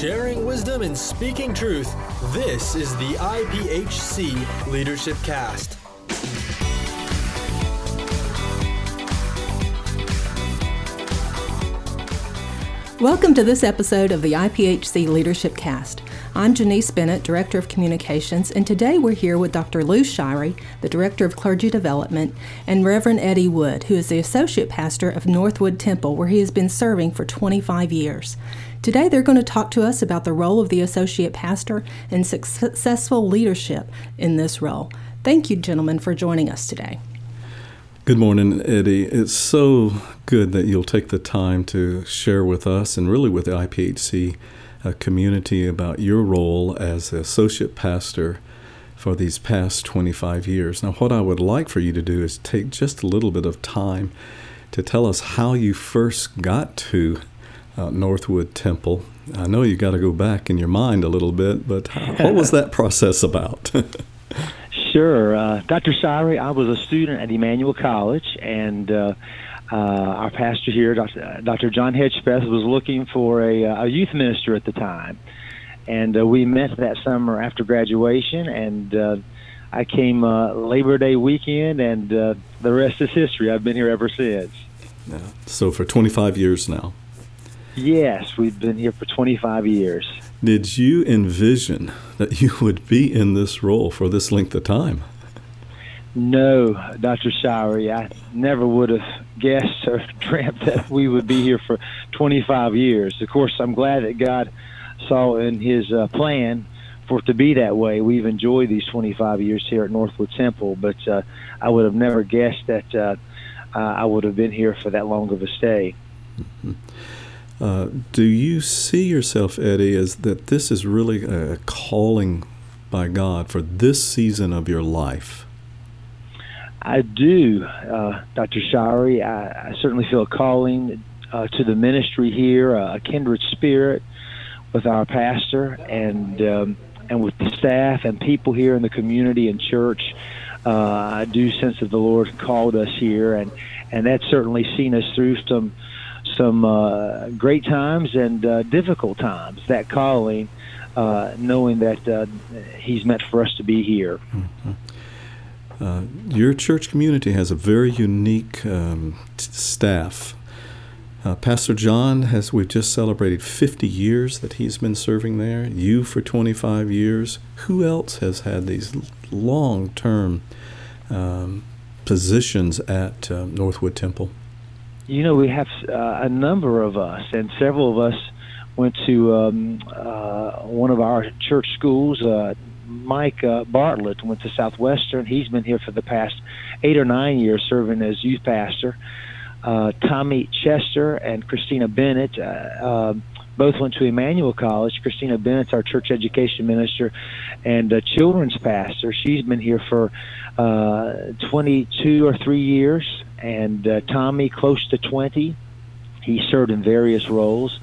Sharing wisdom and speaking truth, this is the IPHC Leadership Cast. Welcome to this episode of the IPHC Leadership Cast. I'm Janice Bennett, Director of Communications, and today we're here with Dr. Lou Shirey, the Director of Clergy Development, and Reverend Eddie Wood, who is the Associate Pastor of Northwood Temple, where he has been serving for 25 years. Today they're going to talk to us about the role of the Associate Pastor and successful leadership in this role. Thank you, gentlemen, for joining us today. Good morning, Eddie. It's so good that you'll take the time to share with us and really with the IPHC a uh, community about your role as associate pastor for these past 25 years. Now, what I would like for you to do is take just a little bit of time to tell us how you first got to uh, Northwood Temple. I know you got to go back in your mind a little bit, but what was that process about? sure. Uh, Dr. Shirey, I was a student at Emmanuel College, and uh, uh, our pastor here, Dr. Dr. John Hedgepeth, was looking for a, uh, a youth minister at the time. And uh, we met that summer after graduation, and uh, I came uh, Labor Day weekend, and uh, the rest is history. I've been here ever since. Yeah. So for 25 years now. Yes, we've been here for 25 years. Did you envision that you would be in this role for this length of time? No, Dr. Shirey, I never would have guessed or dreamt that we would be here for 25 years. Of course, I'm glad that God saw in His uh, plan for it to be that way. We've enjoyed these 25 years here at Northwood Temple, but uh, I would have never guessed that uh, I would have been here for that long of a stay. Mm-hmm. Uh, do you see yourself, Eddie, as that this is really a calling by God for this season of your life? I do, uh, Dr. Shirey. I, I, certainly feel a calling uh, to the ministry here, a kindred spirit with our pastor and um, and with the staff and people here in the community and church. Uh, I do sense that the Lord called us here, and and that's certainly seen us through some some uh, great times and uh, difficult times. That calling, knowing that He's meant for us to be here. Mm-hmm. Uh, your church community has a very unique um, t- staff. Uh, Pastor John has we've just celebrated 50 years that he's been serving there. You for 25 years. Who else has had these long-term um, positions at uh, Northwood Temple? You know, we have uh, a number of us, and several of us went to um, uh, one of our church schools, uh, Mike uh, Bartlett went to Southwestern. He's been here for the past eight or nine years serving as youth pastor. Uh, Tommy Chester and Christina Bennett uh, uh, both went to Emmanuel College. Christina Bennett's our church education minister and a children's pastor. She's been here for uh, 22 or three years, and uh, Tommy close to 20. He served in various roles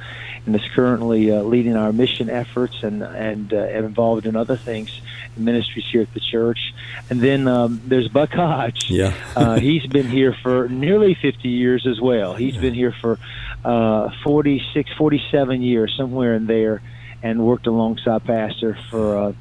and is currently uh, leading our mission efforts and and uh, involved in other things, ministries here at the church. And then um, there's Buck Hodge. Yeah, uh, he's been here for nearly 50 years as well. He's yeah. been here for uh, 46, 47 years, somewhere in there, and worked alongside Pastor for uh,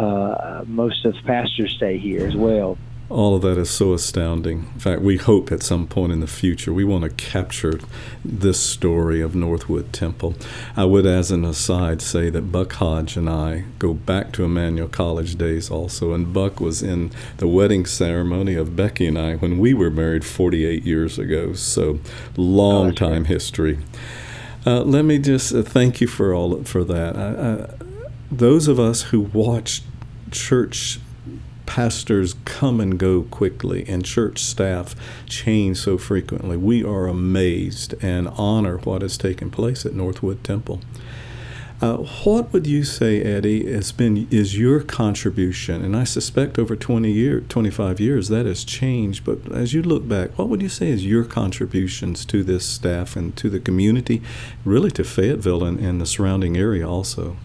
uh, most of Pastor's stay here as well all of that is so astounding. In fact, we hope at some point in the future we want to capture this story of Northwood Temple. I would, as an aside, say that Buck Hodge and I go back to Emmanuel College days also, and Buck was in the wedding ceremony of Becky and I when we were married 48 years ago. So, long oh, time history. Uh, let me just uh, thank you for all for that. I, I, those of us who watch church pastors come and go quickly and church staff change so frequently. We are amazed and honor what has taken place at Northwood Temple. Uh, what would you say, Eddie, has been is your contribution? And I suspect over 20 year, 25 years that has changed. But as you look back, what would you say is your contributions to this staff and to the community, really to Fayetteville and, and the surrounding area also?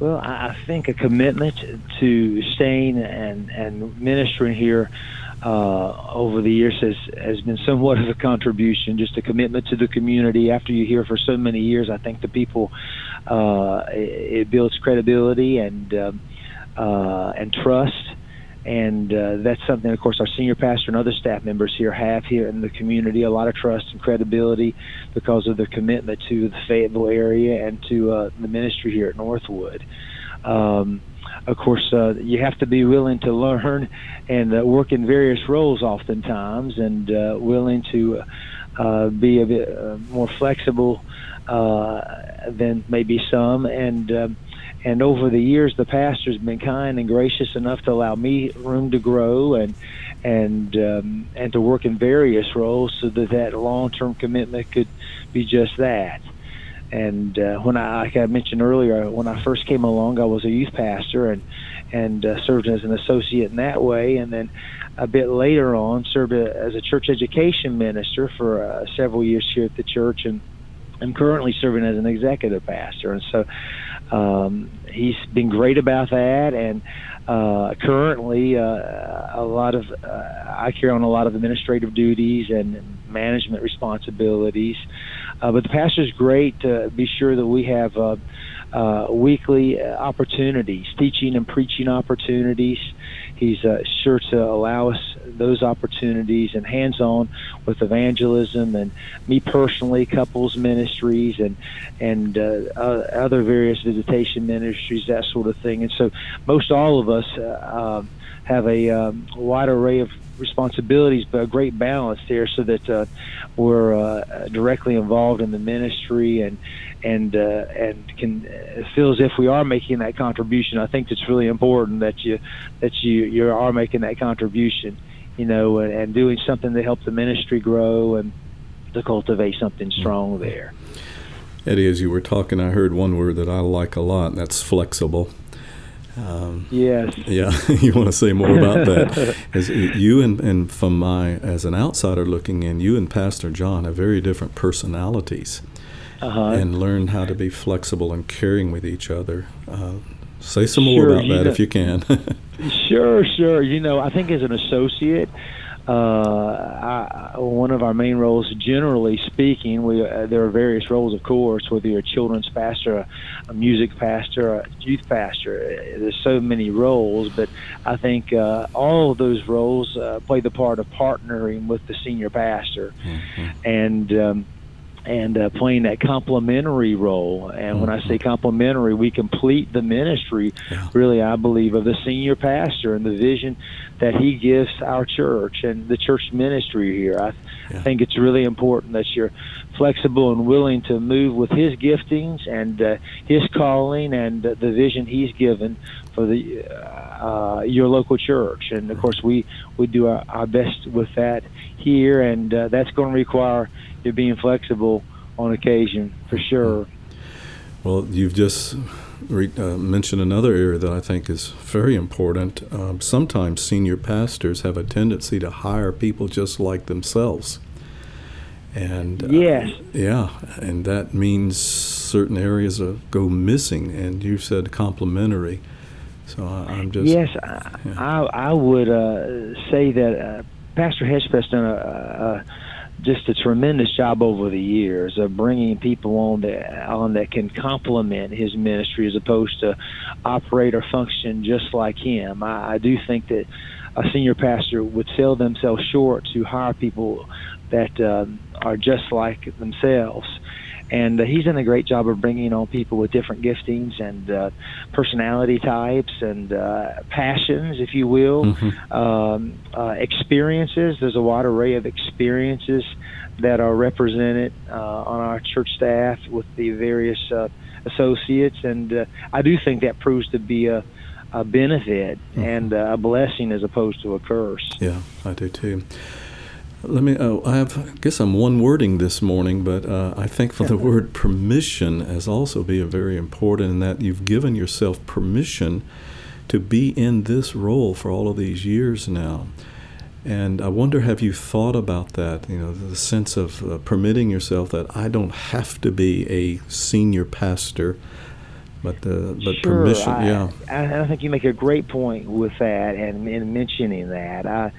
Well, I think a commitment to staying and, and ministering here uh, over the years has has been somewhat of a contribution, just a commitment to the community. After you're here for so many years, I think the people uh, it, it builds credibility and um, uh, and trust, and uh, that's something. Of course, our senior pastor and other staff members here have here in the community a lot of trust and credibility because of their commitment to the Fayetteville area and to uh, the ministry here at Northwood. Um, of course, uh, you have to be willing to learn and uh, work in various roles oftentimes, and uh, willing to uh, be a bit uh, more flexible uh, than maybe some. And um, and over the years, the pastor's been kind and gracious enough to allow me room to grow and and um, and to work in various roles, so that that long-term commitment could be just that. And uh, when I, like I mentioned earlier, when I first came along, I was a youth pastor and and uh, served as an associate in that way. And then a bit later on, served a, as a church education minister for uh, several years here at the church, and I'm currently serving as an executive pastor. And so um, he's been great about that. And uh, currently, uh, a lot of uh, I carry on a lot of administrative duties and management responsibilities. Uh, but the pastor's great to be sure that we have uh, uh, weekly opportunities, teaching and preaching opportunities. He's uh, sure to allow us those opportunities and hands-on with evangelism and me personally, couples ministries and and uh, other various visitation ministries, that sort of thing. And so, most all of us uh, um, have a um, wide array of responsibilities, but a great balance there, so that uh, we're uh, directly involved in the ministry and and uh, and can uh, feel as if we are making that contribution. I think it's really important that you that you you are making that contribution, you know, and, and doing something to help the ministry grow and to cultivate something strong there. Eddie, as you were talking, I heard one word that I like a lot, and that's flexible. Um, yes. Yeah, you want to say more about that? As you and, and from my as an outsider looking in, you and Pastor John have very different personalities, uh-huh. and learn how to be flexible and caring with each other. Uh, say some more about that know, if you can. sure, sure. You know, I think as an associate, uh, I, one of our main roles, generally speaking, we uh, there are various roles, of course, whether you're a children's pastor, a, a music pastor, a youth pastor. Uh, there's so many roles, but I think uh, all of those roles uh, play the part of partnering with the senior pastor, mm-hmm. and um, and uh, playing that complementary role. And when I say mm-hmm. complementary, we complete the ministry, yeah. really, I believe, of the senior pastor and the vision that he gives our church and the church ministry here. I yeah. think it's really important that you're flexible and willing to move with his giftings and uh, his calling and uh, the vision he's given for the uh, your local church. And of course, we we do our, our best with that here, and uh, that's going to require you being flexible on occasion for sure. Well, you've just re- uh, mentioned another area that I think is very important. Um, sometimes senior pastors have a tendency to hire people just like themselves. And uh, yes, yeah, and that means certain areas go missing. And you said complementary, so I, am just yes. Yeah. I I would uh, say that uh, Pastor Hedgepeth's done a, a just a tremendous job over the years of bringing people on that on that can complement his ministry as opposed to operate or function just like him. I, I do think that a senior pastor would sell themselves short to hire people that um, are just like themselves and uh, he's done a great job of bringing on people with different giftings and uh, personality types and uh, passions, if you will, mm-hmm. um, uh, experiences. There's a wide array of experiences that are represented uh, on our church staff with the various uh, associates, and I do think that proves to be a a benefit mm-hmm. and a blessing as opposed to a curse. Yeah, I do too. Let me. Oh, I have. I guess I'm one wording this morning, but uh, I think for the word permission as also being very important in that you've given yourself permission to be in this role for all of these years now. And I wonder, have you thought about that? You know, the sense of uh, permitting yourself that I don't have to be a senior pastor, but uh, but sure, permission. I, yeah, I, I think you make a great point with that, and in mentioning that. I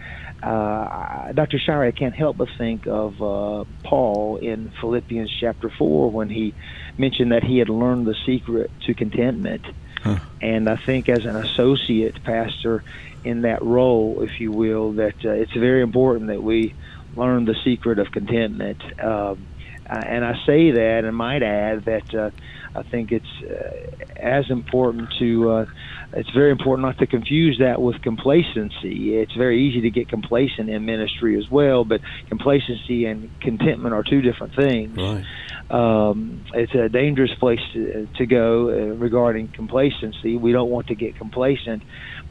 uh, Dr. Shirey, I can't help but think of uh, Paul in Philippians chapter 4 when he mentioned that he had learned the secret to contentment. Huh. And I think as an associate pastor in that role, if you will, that uh, it's very important that we learn the secret of contentment. Um, uh, and I say that and might add that uh, I think it's uh, as important to. It's very important not to confuse that with complacency. It's very easy to get complacent in ministry as well, but complacency and contentment are two different things. Right. Um, it's a dangerous place to, to go uh, regarding complacency. We don't want to get complacent,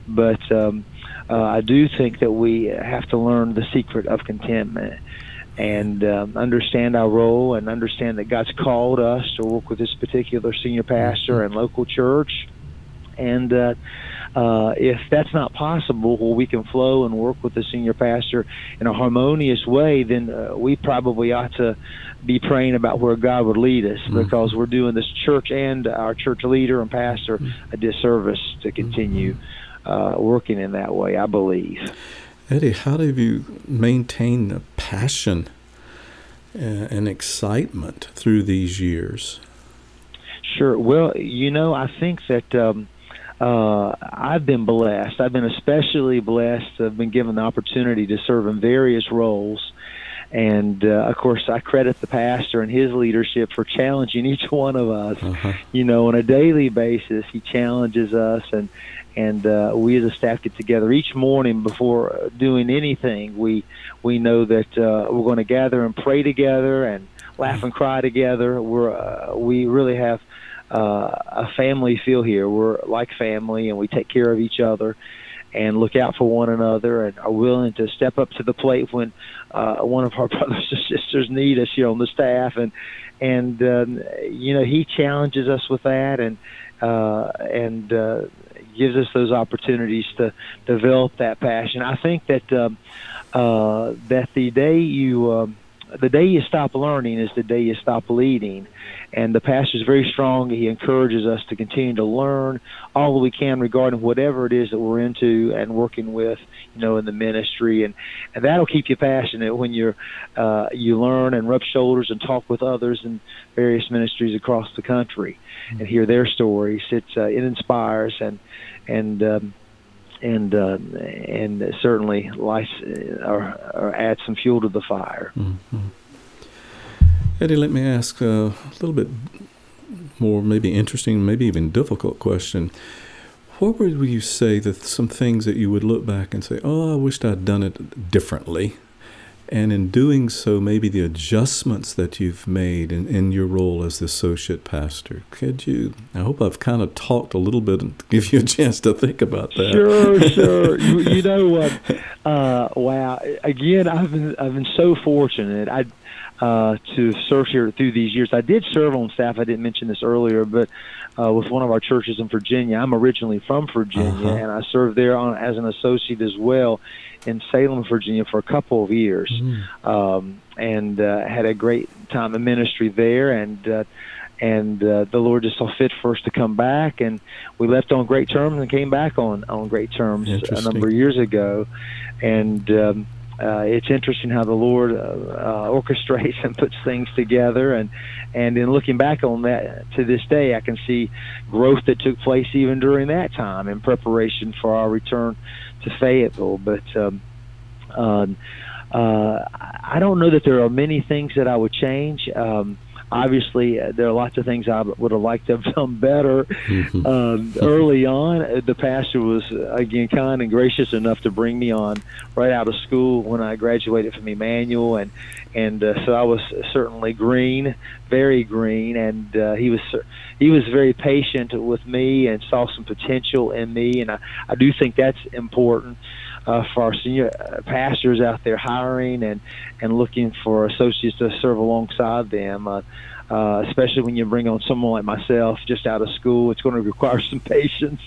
but um, uh, I do think that we have to learn the secret of contentment and um, understand our role and understand that God's called us to work with this particular senior pastor and local church. And uh, uh, if that's not possible, well, we can flow and work with the senior pastor in a harmonious way, then uh, we probably ought to be praying about where God would lead us mm-hmm. because we're doing this church and our church leader and pastor a disservice to continue uh, working in that way, I believe. Eddie, how do you maintain the passion uh, and excitement through these years? Sure. Well, you know, I think that um, uh, I've been blessed. I've been especially blessed. I've been given the opportunity to serve in various roles. And uh, of course, I credit the pastor and his leadership for challenging each one of us. Uh-huh. You know, on a daily basis, he challenges us, and and uh, we as a staff get together each morning before doing anything. We we know that uh, we're going to gather and pray together and laugh and cry together. We're uh, we really have uh, a family feel here. We're like family, and we take care of each other and look out for one another, and are willing to step up to the plate when uh, one of our brothers or sisters need us here on the staff. And and um, you know he challenges us with that, and uh, and uh, gives us those opportunities to develop that passion. I think that um, uh, that the day you um, the day you stop learning is the day you stop leading. And the pastor is very strong. He encourages us to continue to learn all that we can regarding whatever it is that we're into and working with, you know, in the ministry. And, and that'll keep you passionate when you're, uh, you learn and rub shoulders and talk with others in various ministries across the country and hear their stories. It's, uh, it inspires and, and, um, and uh, and certainly uh, or, or add some fuel to the fire. Mm-hmm. Eddie, let me ask a little bit more, maybe interesting, maybe even difficult question. What would you say that some things that you would look back and say, "Oh, I wished I'd done it differently," and in doing so, maybe the adjustments that you've made in, in your role as the associate pastor. Could you? I hope I've kind of talked a little bit and give you a chance to think about that. Sure, sure. you, you, know what? Uh, wow. Again, I've been I've been so fortunate. I uh, to serve here through these years. I did serve on staff. I didn't mention this earlier, but uh, with one of our churches in Virginia. I'm originally from Virginia, uh-huh. and I served there on, as an associate as well in Salem, Virginia, for a couple of years, mm. um, and uh, had a great time in ministry there. And uh, and uh, the Lord just saw fit for us to come back, and we left on great terms and came back on on great terms a number of years ago, and. Um, uh, it's interesting how the Lord uh, uh, orchestrates and puts things together, and and in looking back on that to this day, I can see growth that took place even during that time in preparation for our return to Fayetteville. But um, uh, uh, I don't know that there are many things that I would change. Um, obviously, uh, there are lots of things I would have liked to have done better. Mm-hmm. Um, early on, uh, the pastor was again kind and gracious enough to bring me on right out of school when I graduated from Emmanuel, and and uh, so I was certainly green, very green, and uh, he was he was very patient with me and saw some potential in me, and I, I do think that's important uh, for our senior uh, pastors out there hiring and and looking for associates to serve alongside them. Uh, uh, especially when you bring on someone like myself just out of school, it's going to require some patience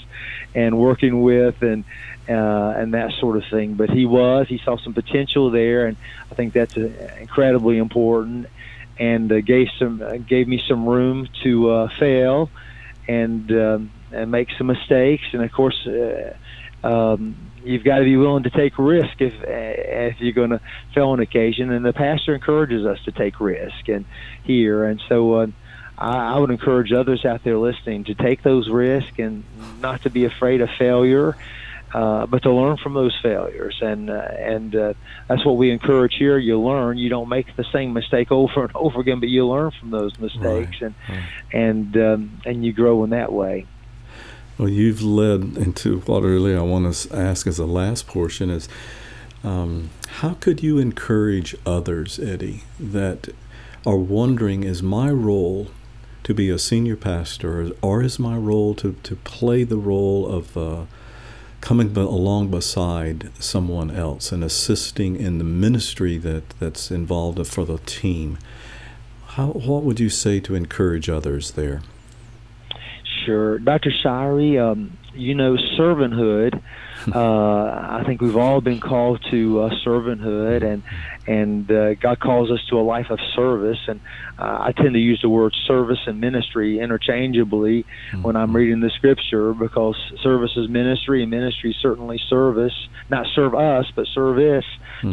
and working with and uh, and that sort of thing. But he was, he saw some potential there, and I think that's uh, incredibly important. And uh, gave some uh, gave me some room to fail and um, and make some mistakes. And of course, um, you've got to be willing to take risk if if you're going to fail on occasion. And the pastor encourages us to take risk and here. And so uh, I, I would encourage others out there listening to take those risks and not to be afraid of failure. Uh, but to learn from those failures, and uh, and uh, that's what we encourage here. You learn. You don't make the same mistake over and over again, but you learn from those mistakes, Right, and right. and um, and you grow in that way. Well, you've led into what really I want to ask as the last portion is um, how could you encourage others, Eddie, that are wondering is my role to be a senior pastor or is my role to, to play the role of uh, coming along beside someone else and assisting in the ministry that, that's involved for the team? How, what would you say to encourage others there? Sure, Dr. Shirey, um, you know, servanthood. Uh, I think we've all been called to uh, servanthood, and and uh, God calls us to a life of service. And uh, I tend to use the word service and ministry interchangeably when I'm reading the scripture because service is ministry, and ministry is certainly service. Not serve us, but service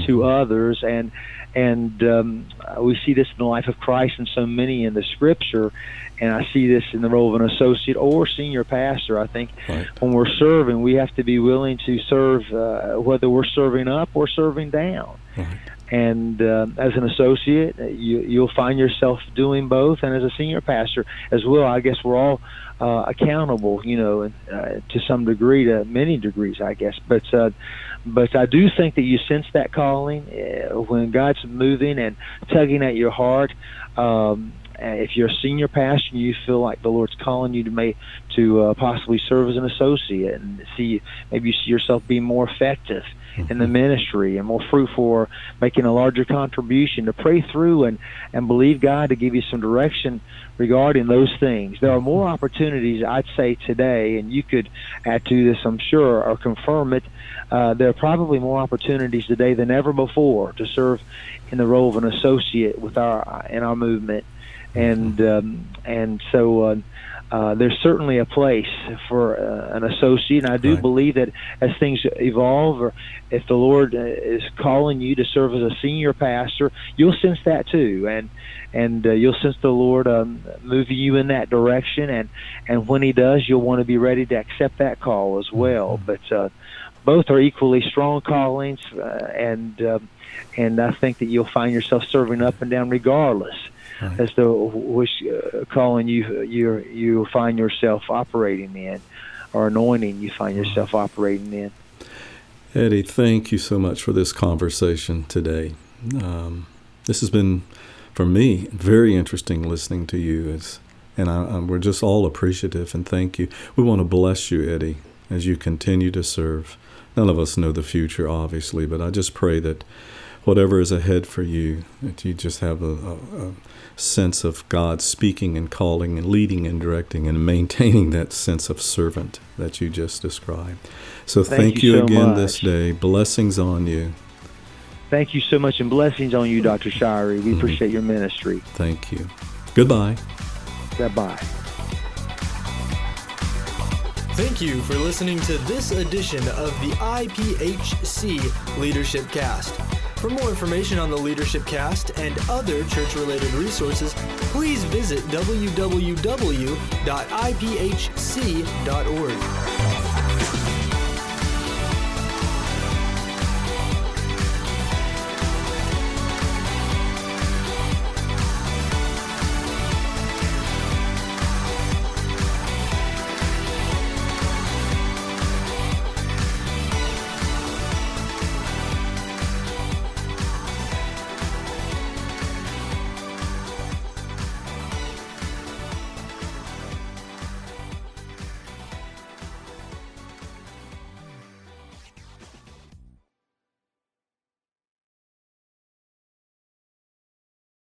to others. And and um, we see this in the life of Christ and so many in the Scripture. And I see this in the role of an associate or senior pastor. I think Right. when we're serving, we have to be willing to serve, uh, whether we're serving up or serving down. Right. And um, as an associate, uh, you, you'll find yourself doing both, and as a senior pastor as well. I guess we're all uh, accountable, you know, uh, to some degree, to many degrees, I guess. But uh, but I do think that you sense that calling uh, when God's moving and tugging at your heart. Um, uh, if you're a senior pastor and you feel like the Lord's calling you to may to uh, possibly serve as an associate and see maybe you see yourself being more effective in the ministry and more fruitful or making a larger contribution to pray through and and believe God to give you some direction regarding those things. There are more opportunities I'd say today and you could add to this I'm sure or confirm it. Uh, there are probably more opportunities today than ever before to serve in the role of an associate with our in our movement and um, and so uh, uh, there's certainly a place for uh, an associate. And I do Right. believe that as things evolve, or if the Lord uh, is calling you to serve as a senior pastor, you'll sense that too, and and uh, you'll sense the Lord um, moving you in that direction. And and when He does, you'll want to be ready to accept that call as well. But uh, both are equally strong callings, uh, and um, and I think that you'll find yourself serving up and down regardless Right. as to which uh, calling you you you find yourself operating in, or anointing you find yourself operating in. Eddie, thank you so much for this conversation today. Um, this has been, for me, very interesting listening to you. As, and I, I, we're just all appreciative and thank you. We want to bless you, Eddie, as you continue to serve. None of us know the future, obviously, but I just pray that whatever is ahead for you, that you just have a, a, a sense of God speaking and calling and leading and directing and maintaining that sense of servant that you just described. So Thank thank, you you, so again this day. Blessings on you. Thank you so much and blessings on you, Dr. Shirey. We mm-hmm. appreciate your ministry. Thank you. Goodbye. Goodbye. Thank you for listening to this edition of the IPHC Leadership Cast. For more information on the Leadership Cast and other church related resources, please visit www.ipHC.org.